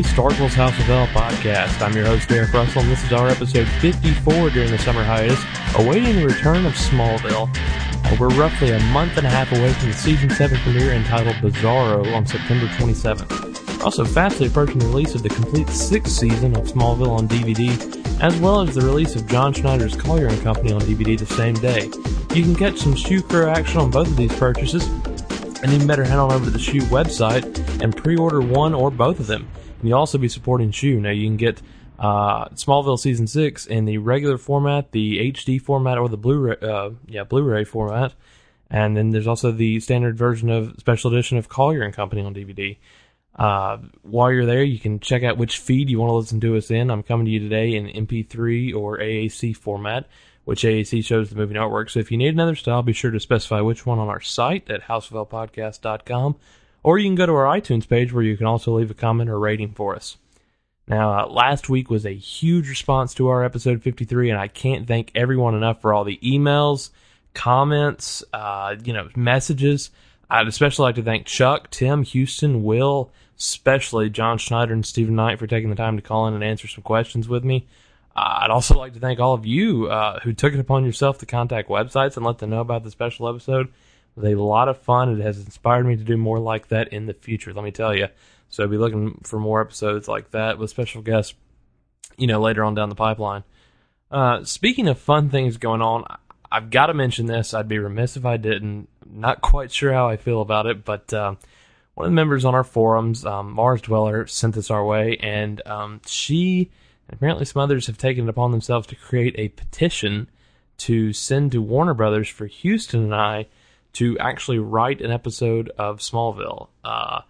only Starkville's House of L podcast. I'm your host, Derek Russell, and this is our episode 54 during the summer hiatus, awaiting the return of Smallville. Uh, we're roughly a month and a half away from the season 7 premiere entitled Bizarro on September 27th. We're also fastly approaching the release of the complete sixth season of Smallville on DVD, as well as the release of John Schneider's Collier Company on DVD the same day. You can catch some Shoe Crow action on both of these purchases, and even better, head on over to the Shoe website and pre-order one or both of them. And you'll also be supporting Shoe. Now you can get uh, Smallville season six in the regular format, the HD format, or the Blu-ray, uh, yeah, Blu-ray format. And then there's also the standard version of special edition of Collier and Company on DVD. Uh, while you're there, you can check out which feed you want to listen to us in. I'm coming to you today in MP3 or AAC format which AAC shows the movie artwork. So if you need another style, be sure to specify which one on our site at houseoflpodcast.com, or you can go to our iTunes page where you can also leave a comment or rating for us. Now, uh, last week was a huge response to our episode 53, and I can't thank everyone enough for all the emails, comments, uh, you know, messages. I'd especially like to thank Chuck, Tim, Houston, Will, especially John Schneider and Stephen Knight for taking the time to call in and answer some questions with me. Uh, I'd also like to thank all of you uh, who took it upon yourself to contact websites and let them know about the special episode. A lot of fun. It has inspired me to do more like that in the future, let me tell you. So be looking for more episodes like that with special guests, you know, later on down the pipeline. Uh, speaking of fun things going on, I've got to mention this. I'd be remiss if I didn't. Not quite sure how I feel about it, but uh, one of the members on our forums, um, Mars Dweller, sent this our way, and um, she and apparently, some others have taken it upon themselves to create a petition to send to Warner Brothers for Houston and I to actually write an episode of Smallville. Uh,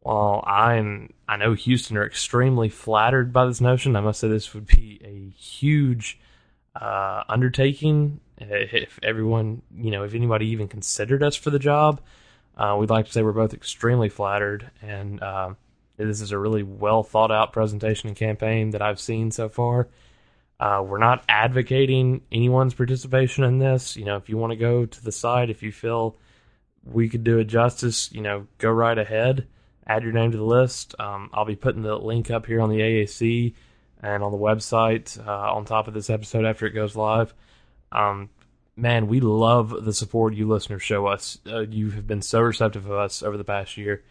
while I'm, I know Houston are extremely flattered by this notion. I must say this would be a huge uh, undertaking if everyone, you know, if anybody even considered us for the job. Uh, we'd like to say we're both extremely flattered, and uh, this is a really well thought out presentation and campaign that I've seen so far. Uh, we're not advocating anyone's participation in this. You know, if you want to go to the site, if you feel we could do it justice, you know, go right ahead. Add your name to the list. Um, I'll be putting the link up here on the AAC and on the website uh, on top of this episode after it goes live. Um, man, we love the support you listeners show us. Uh, you have been so receptive of us over the past year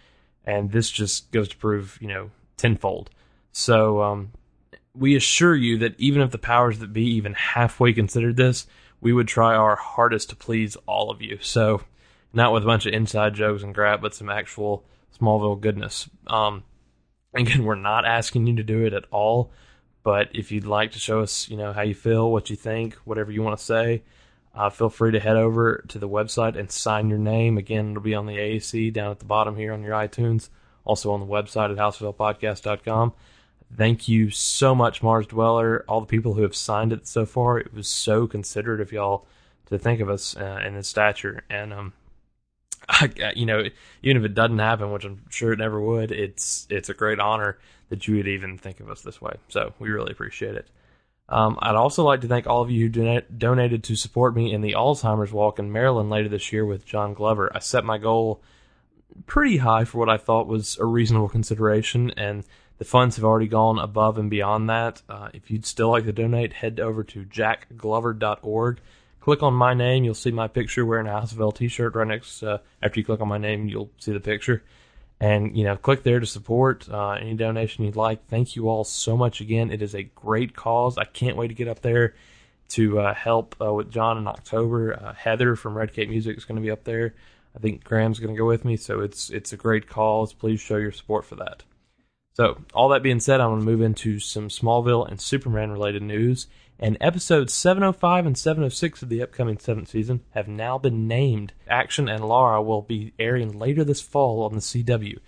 and this just goes to prove, you know, tenfold. So um, we assure you that even if the powers that be even halfway considered this, we would try our hardest to please all of you. So not with a bunch of inside jokes and crap, but some actual Smallville goodness. Um, again, we're not asking you to do it at all, but if you'd like to show us, you know, how you feel, what you think, whatever you want to say, uh, feel free to head over to the website and sign your name. Again, it'll be on the AAC down at the bottom here on your iTunes, also on the website at houseoflpodcast.com. Thank you so much, Mars Dweller, all the people who have signed it so far. It was so considerate of y'all to think of us uh, in this stature. And, um, I, you know, even if it doesn't happen, which I'm sure it never would, it's it's a great honor that you would even think of us this way. So we really appreciate it. Um, I'd also like to thank all of you who donated to support me in the Alzheimer's Walk in Maryland later this year with John Glover. I set my goal pretty high for what I thought was a reasonable consideration, and the funds have already gone above and beyond that. Uh, if you'd still like to donate, head over to jackglover.org. Click on my name. You'll see my picture wearing a House of L t-shirt right next. Uh, after you click on my name, you'll see the picture and you know click there to support uh, any donation you'd like thank you all so much again it is a great cause i can't wait to get up there to uh, help uh, with john in october uh, heather from red cape music is going to be up there i think graham's going to go with me so it's it's a great cause please show your support for that so all that being said i'm to move into some smallville and superman related news and episodes 705 and 706 of the upcoming seventh season have now been named. Action and Lara will be airing later this fall on the CW.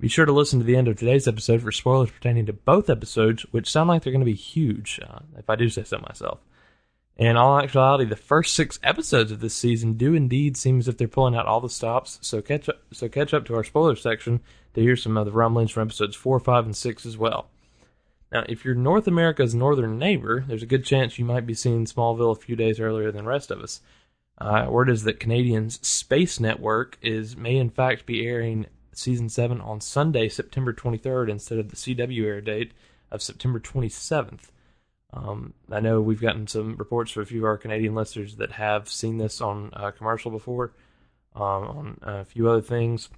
Be sure to listen to the end of today's episode for spoilers pertaining to both episodes, which sound like they're going to be huge, uh, if I do say so myself. In all actuality, the first six episodes of this season do indeed seem as if they're pulling out all the stops. So catch up, so catch up to our spoiler section to hear some of the rumblings from episodes four, five, and six as well. Now, if you're North America's northern neighbor, there's a good chance you might be seeing Smallville a few days earlier than the rest of us. Uh, word is that Canadian's Space Network is may in fact be airing season seven on Sunday, September 23rd, instead of the CW air date of September 27th. Um, I know we've gotten some reports from a few of our Canadian listeners that have seen this on a commercial before, um, on a few other things.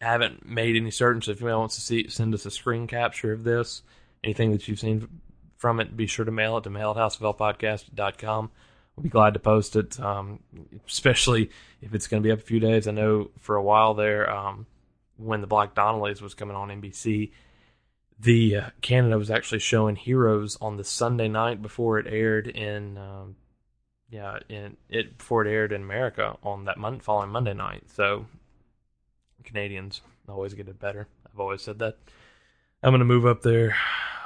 I haven't made any certain, so if anyone wants to see, send us a screen capture of this, anything that you've seen from it, be sure to mail it to mail at. We'll be glad to post it, um, especially if it's going to be up a few days. I know for a while there, um, when the Black Donnellys was coming on NBC, the uh, Canada was actually showing Heroes on the Sunday night before it aired in, um, yeah, in it before it aired in America on that month following Monday night. So Canadians always get it better. I've always said that. I'm gonna move up there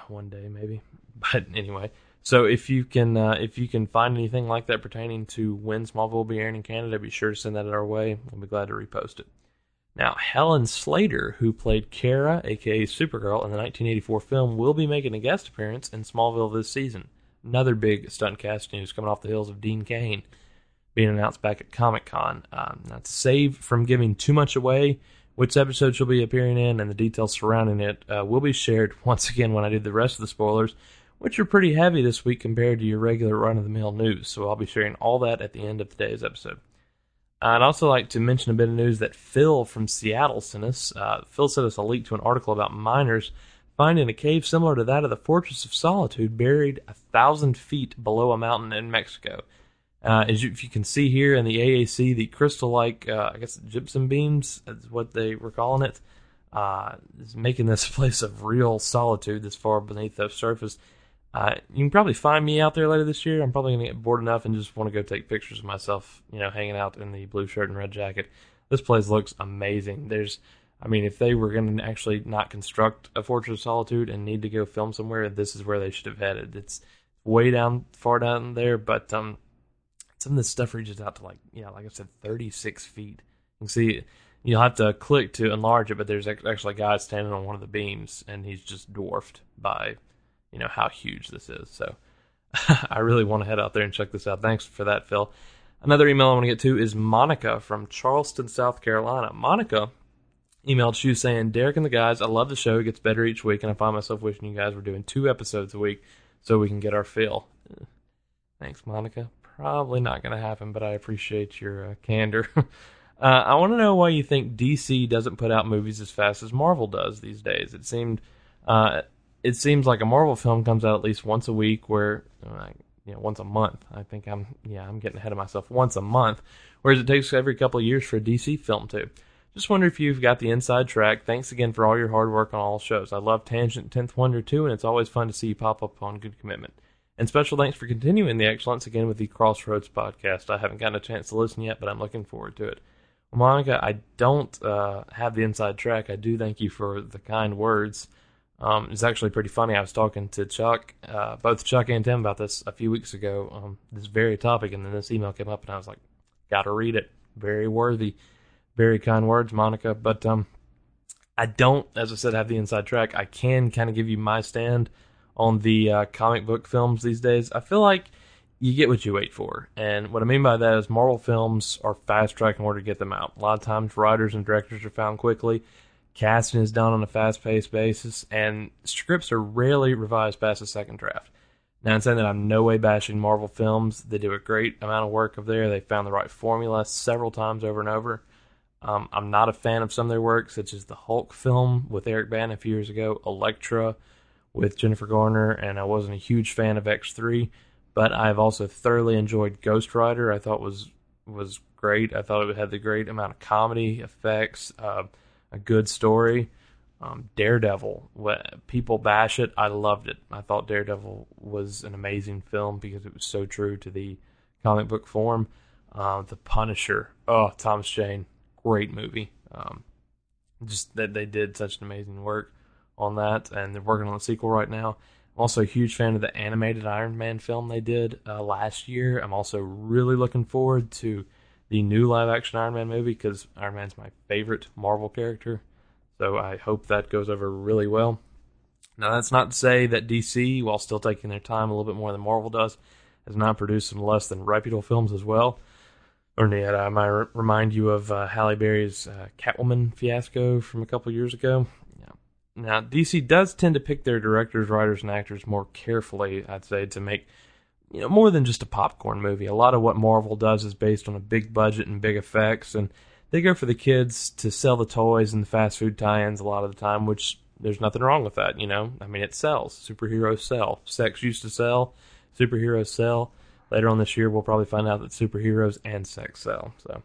one day, maybe. But anyway, so if you can uh, if you can find anything like that pertaining to when Smallville will be airing in Canada, be sure to send that our way. We'll be glad to repost it. Now, Helen Slater, who played Kara, aka Supergirl, in the 1984 film, will be making a guest appearance in Smallville this season. Another big stunt cast news coming off the heels of Dean Cain being announced back at Comic Con. Um, to save from giving too much away, which episode she'll be appearing in and the details surrounding it uh, will be shared once again when I do the rest of the spoilers, which are pretty heavy this week compared to your regular run of the mill news. So I'll be sharing all that at the end of today's episode. I'd also like to mention a bit of news that Phil from Seattle sent us. Uh, Phil sent us a link to an article about miners finding a cave similar to that of the Fortress of Solitude buried a thousand feet below a mountain in Mexico. Uh, as you, if you can see here in the AAC, the crystal-like, uh, I guess, gypsum beams is what they were calling it, uh, is making this place of real solitude this far beneath the surface. Uh, you can probably find me out there later this year. I'm probably going to get bored enough and just want to go take pictures of myself, you know, hanging out in the blue shirt and red jacket. This place looks amazing. There's, I mean, if they were going to actually not construct a Fortress of Solitude and need to go film somewhere, this is where they should have headed. It's way down, far down there, but um, some of this stuff reaches out to like, yeah, like I said, 36 feet. You can see, you'll have to click to enlarge it, but there's actually a guy standing on one of the beams, and he's just dwarfed by you know how huge this is. So I really want to head out there and check this out. Thanks for that, Phil. Another email I want to get to is Monica from Charleston, South Carolina. Monica emailed you saying, Derek and the guys, I love the show. It gets better each week, and I find myself wishing you guys were doing two episodes a week so we can get our fill. Thanks, Monica. Probably not going to happen, but I appreciate your uh, candor. uh, I want to know why you think DC doesn't put out movies as fast as Marvel does these days. It seemed uh, it seems like a Marvel film comes out at least once a week, where uh, you know once a month. I think I'm yeah I'm getting ahead of myself. Once a month, whereas it takes every couple of years for a DC film to. Just wonder if you've got the inside track. Thanks again for all your hard work on all shows. I love Tangent 10th Wonder too, and it's always fun to see you pop up on Good Commitment. And special thanks for continuing the excellence again with the Crossroads podcast. I haven't gotten a chance to listen yet, but I'm looking forward to it. Monica, I don't uh, have the inside track. I do thank you for the kind words. Um, it's actually pretty funny. I was talking to Chuck, uh, both Chuck and Tim, about this a few weeks ago, um, this very topic, and then this email came up, and I was like, "Got to read it." Very worthy, very kind words, Monica. But um, I don't, as I said, have the inside track. I can kind of give you my stand on the uh, comic book films these days. I feel like you get what you wait for, and what I mean by that is Marvel films are fast track in order to get them out. A lot of times, writers and directors are found quickly Casting is done on a fast paced basis, and scripts are rarely revised past the second draft. Now, I'm saying that I'm no way bashing Marvel films. They do a great amount of work over there. They found the right formula several times over and over. Um, I'm not a fan of some of their work, such as the Hulk film with Eric Bana a few years ago, Elektra with Jennifer Garner, and I wasn't a huge fan of X3. But I've also thoroughly enjoyed Ghost Rider. I thought was was great. I thought it had the great amount of comedy effects. Uh, a good story. Um, Daredevil, what, people bash it. I loved it. I thought Daredevil was an amazing film because it was so true to the comic book form. Uh, the Punisher, oh Thomas Jane, great movie. Um, just that they did such an amazing work on that, and they're working on a sequel right now. I'm also a huge fan of the animated Iron Man film they did uh, last year. I'm also really looking forward to the new live action Iron Man movie because Iron Man's my favorite Marvel character. So I hope that goes over really well. Now, that's not to say that DC, while still taking their time a little bit more than Marvel does, has not produced some less than reputable films as well. Or yet, I might remind you of uh, Halle Berry's uh, Catwoman fiasco from a couple years ago. Yeah. Now, DC does tend to pick their directors, writers, and actors more carefully, I'd say, to make you know more than just a popcorn movie. A lot of what Marvel does is based on a big budget and big effects, and they go for the kids to sell the toys and the fast food tie-ins a lot of the time, which there's nothing wrong with that. You know, I mean, it sells. Superheroes sell. Sex used to sell. Superheroes sell later on this year, we'll probably find out that superheroes and sex sell. So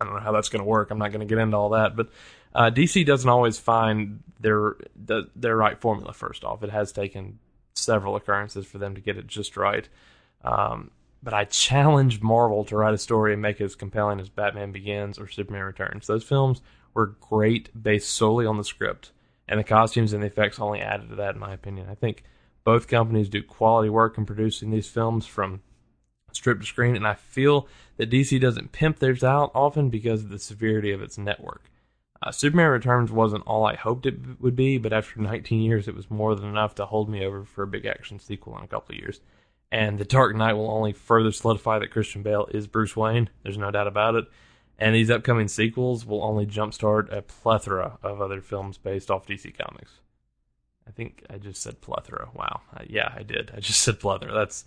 I don't know how that's going to work. I'm not going to get into all that, but uh, DC doesn't always find their their right formula. First off, it has taken several occurrences for them to get it just right. Um, but I challenge Marvel to write a story and make it as compelling as Batman Begins or Superman Returns. Those films were great based solely on the script, and the costumes and the effects only added to that, in my opinion. I think both companies do quality work in producing these films from strip to screen, and I feel that DC doesn't pimp theirs out often because of the severity of its network. Uh, Superman Returns wasn't all I hoped it would be, but after 19 years, it was more than enough to hold me over for a big action sequel in a couple of years. And The Dark Knight will only further solidify that Christian Bale is Bruce Wayne. There's no doubt about it. And these upcoming sequels will only jumpstart a plethora of other films based off DC Comics. I think I just said plethora. Wow. Uh, yeah, I did. I just said plethora. That's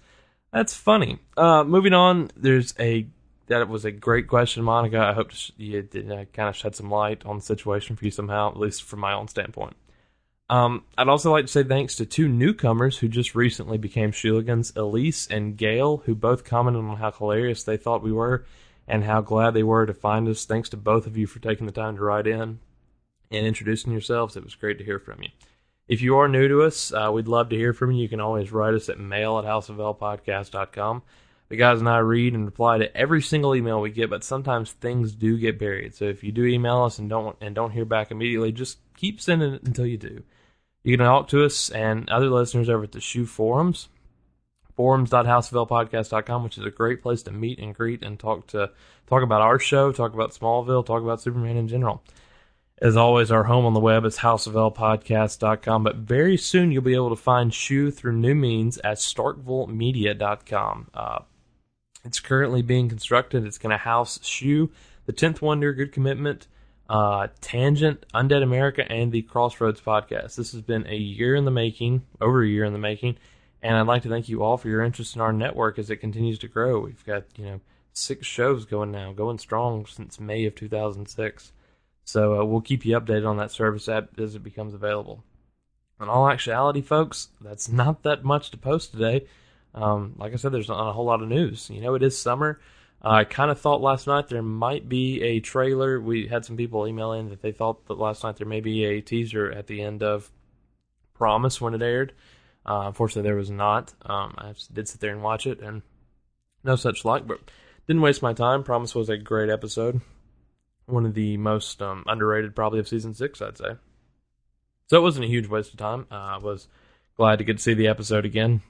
that's funny. Uh, moving on, there's a that was a great question, Monica. I hope you did uh, kind of shed some light on the situation for you somehow, at least from my own standpoint. Um, I'd also like to say thanks to two newcomers who just recently became Shooligans, Elise and Gail, who both commented on how hilarious they thought we were and how glad they were to find us. Thanks to both of you for taking the time to write in and introducing yourselves. It was great to hear from you. If you are new to us, uh, we'd love to hear from you. You can always write us at mail at houseoflpodcast.com. The guys and I read and reply to every single email we get, but sometimes things do get buried. So if you do email us and don't and don't hear back immediately, just keep sending it until you do. You can talk to us and other listeners over at the Shoe Forums, forums.houseoflpodcast.com, which is a great place to meet and greet and talk to talk about our show, talk about Smallville, talk about Superman in general. As always, our home on the web is houseoflpodcast.com, but very soon you'll be able to find Shoe through new means at starkvillemedia.com. Uh, it's currently being constructed. It's going to house Shoe, The 10th Wonder, Good Commitment, uh, Tangent, Undead America, and the Crossroads podcast. This has been a year in the making, over a year in the making, and I'd like to thank you all for your interest in our network as it continues to grow. We've got, you know, six shows going now, going strong since May of 2006. So uh, we'll keep you updated on that service app as it becomes available. In all actuality, folks, that's not that much to post today. Um, like I said, there's not a whole lot of news. You know, it is summer. Uh, I kind of thought last night there might be a trailer. We had some people email in that they thought that last night there may be a teaser at the end of Promise when it aired. Uh, unfortunately, there was not. Um, I did sit there and watch it, and no such luck. But didn't waste my time. Promise was a great episode one of the most um, underrated probably of season six, I'd say. So it wasn't a huge waste of time. Uh, I was glad to get to see the episode again.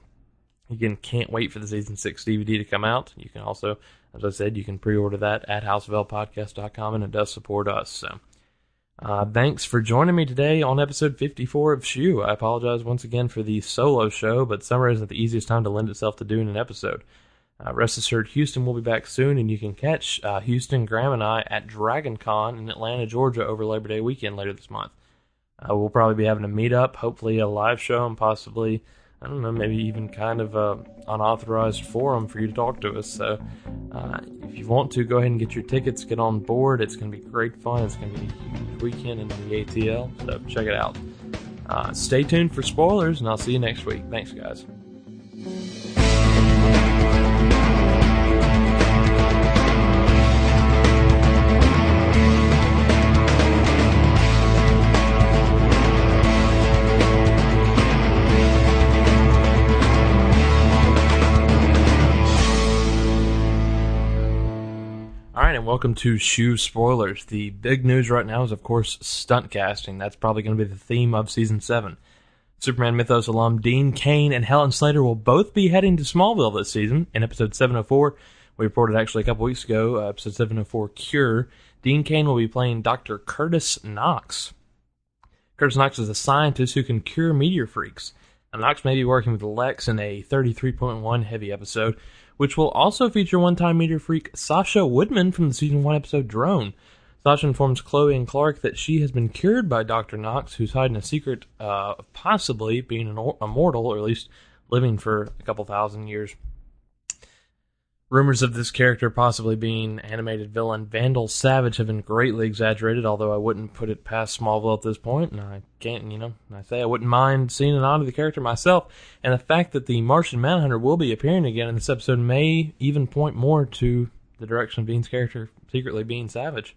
Again, can't wait for the season six DVD to come out. You can also, as I said, you can pre-order that at houseoflpodcast.com, and it does support us. So, uh, thanks for joining me today on episode 54 of Shoe. I apologize once again for the solo show, but summer isn't the easiest time to lend itself to doing an episode. Uh, rest assured, Houston will be back soon, and you can catch uh, Houston, Graham, and I at Dragon Con in Atlanta, Georgia over Labor Day weekend later this month. Uh, we'll probably be having a meetup, hopefully a live show, and possibly, I don't know, maybe even kind of a unauthorized forum for you to talk to us. So uh, if you want to, go ahead and get your tickets, get on board. It's going to be great fun. It's going to be a huge weekend in the ATL, so check it out. Uh, stay tuned for spoilers, and I'll see you next week. Thanks, guys. Welcome to Shoe Spoilers. The big news right now is, of course, stunt casting. That's probably going to be the theme of season seven. Superman Mythos alum Dean Cain and Helen Slater will both be heading to Smallville this season. In episode 704, we reported actually a couple weeks ago, uh, episode 704 Cure, Dean Cain will be playing Dr. Curtis Knox. Curtis Knox is a scientist who can cure meteor freaks. And Knox may be working with Lex in a 33.1 heavy episode which will also feature one-time meteor freak Sasha Woodman from the season one episode Drone. Sasha informs Chloe and Clark that she has been cured by Dr. Knox, who's hiding a secret uh, of possibly being an immortal, or at least living for a couple thousand years. Rumors of this character possibly being animated villain Vandal Savage have been greatly exaggerated, although I wouldn't put it past Smallville at this point, and I can't, you know, I say I wouldn't mind seeing an nod to the character myself, and the fact that the Martian Manhunter will be appearing again in this episode may even point more to the direction of Dean's character secretly being Savage.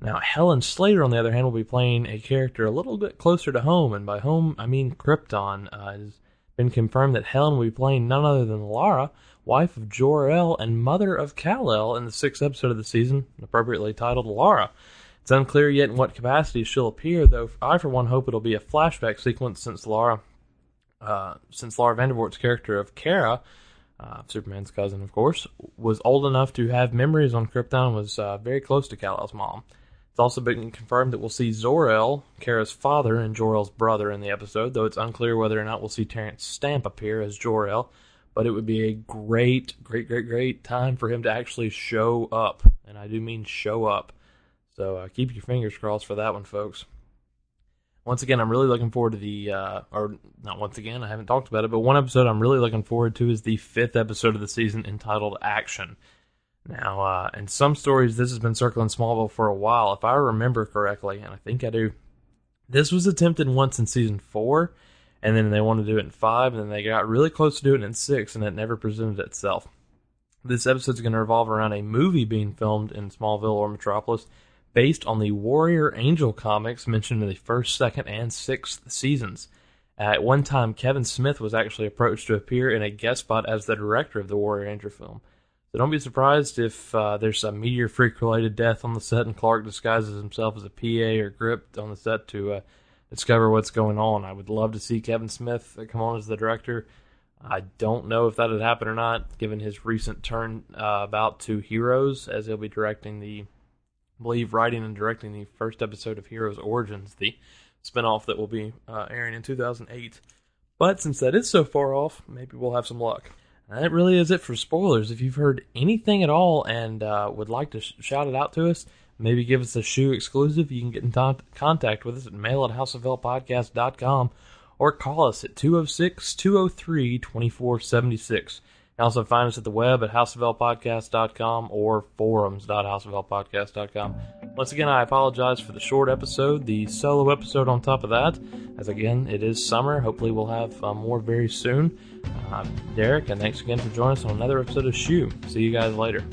Now, Helen Slater, on the other hand, will be playing a character a little bit closer to home, and by home, I mean Krypton. Uh, been confirmed that Helen will be playing none other than Lara, wife of Jor-El and mother of Kal-El in the sixth episode of the season, appropriately titled Lara. It's unclear yet in what capacity she'll appear, though I, for one, hope it'll be a flashback sequence since Lara, uh, since Laura Vandervoort's character of Kara, uh, Superman's cousin, of course, was old enough to have memories on Krypton, and was uh, very close to Kal-El's mom. It's also been confirmed that we'll see Zor-El, Kara's father, and Jor-El's brother in the episode, though it's unclear whether or not we'll see Terence Stamp appear as Jor-El but it would be a great, great, great, great time for him to actually show up. And I do mean show up. So uh, keep your fingers crossed for that one, folks. Once again, I'm really looking forward to the, uh, or not once again, I haven't talked about it, but one episode I'm really looking forward to is the fifth episode of the season entitled Action. Now, uh, in some stories, this has been circling Smallville for a while. If I remember correctly, and I think I do, this was attempted once in season four, and then they wanted to do it in five, and then they got really close to doing it in six, and it never presented itself. This episode is going to revolve around a movie being filmed in Smallville or Metropolis based on the Warrior Angel comics mentioned in the first, second, and sixth seasons. At one time, Kevin Smith was actually approached to appear in a guest spot as the director of the Warrior Angel film. So don't be surprised if uh, there's a meteor freak related death on the set and Clark disguises himself as a PA or grip on the set to uh, discover what's going on. I would love to see Kevin Smith come on as the director. I don't know if that had happened or not, given his recent turn uh, about to Heroes, as he'll be directing the, I believe, writing and directing the first episode of Heroes Origins, the spinoff that will be uh, airing in 2008. But since that is so far off, maybe we'll have some luck. That really is it for spoilers. If you've heard anything at all and uh, would like to sh- shout it out to us, maybe give us a shoe exclusive, you can get in t- contact with us at mail at houseoflpodcast.com or call us at 206 203 2476. You also find us at the web at houseoflpodcast.com or forums.houseoflpodcast.com. Once again, I apologize for the short episode, the solo episode on top of that, as again, it is summer. Hopefully, we'll have uh, more very soon. I'm Derek, and thanks again for joining us on another episode of Shoe. See you guys later.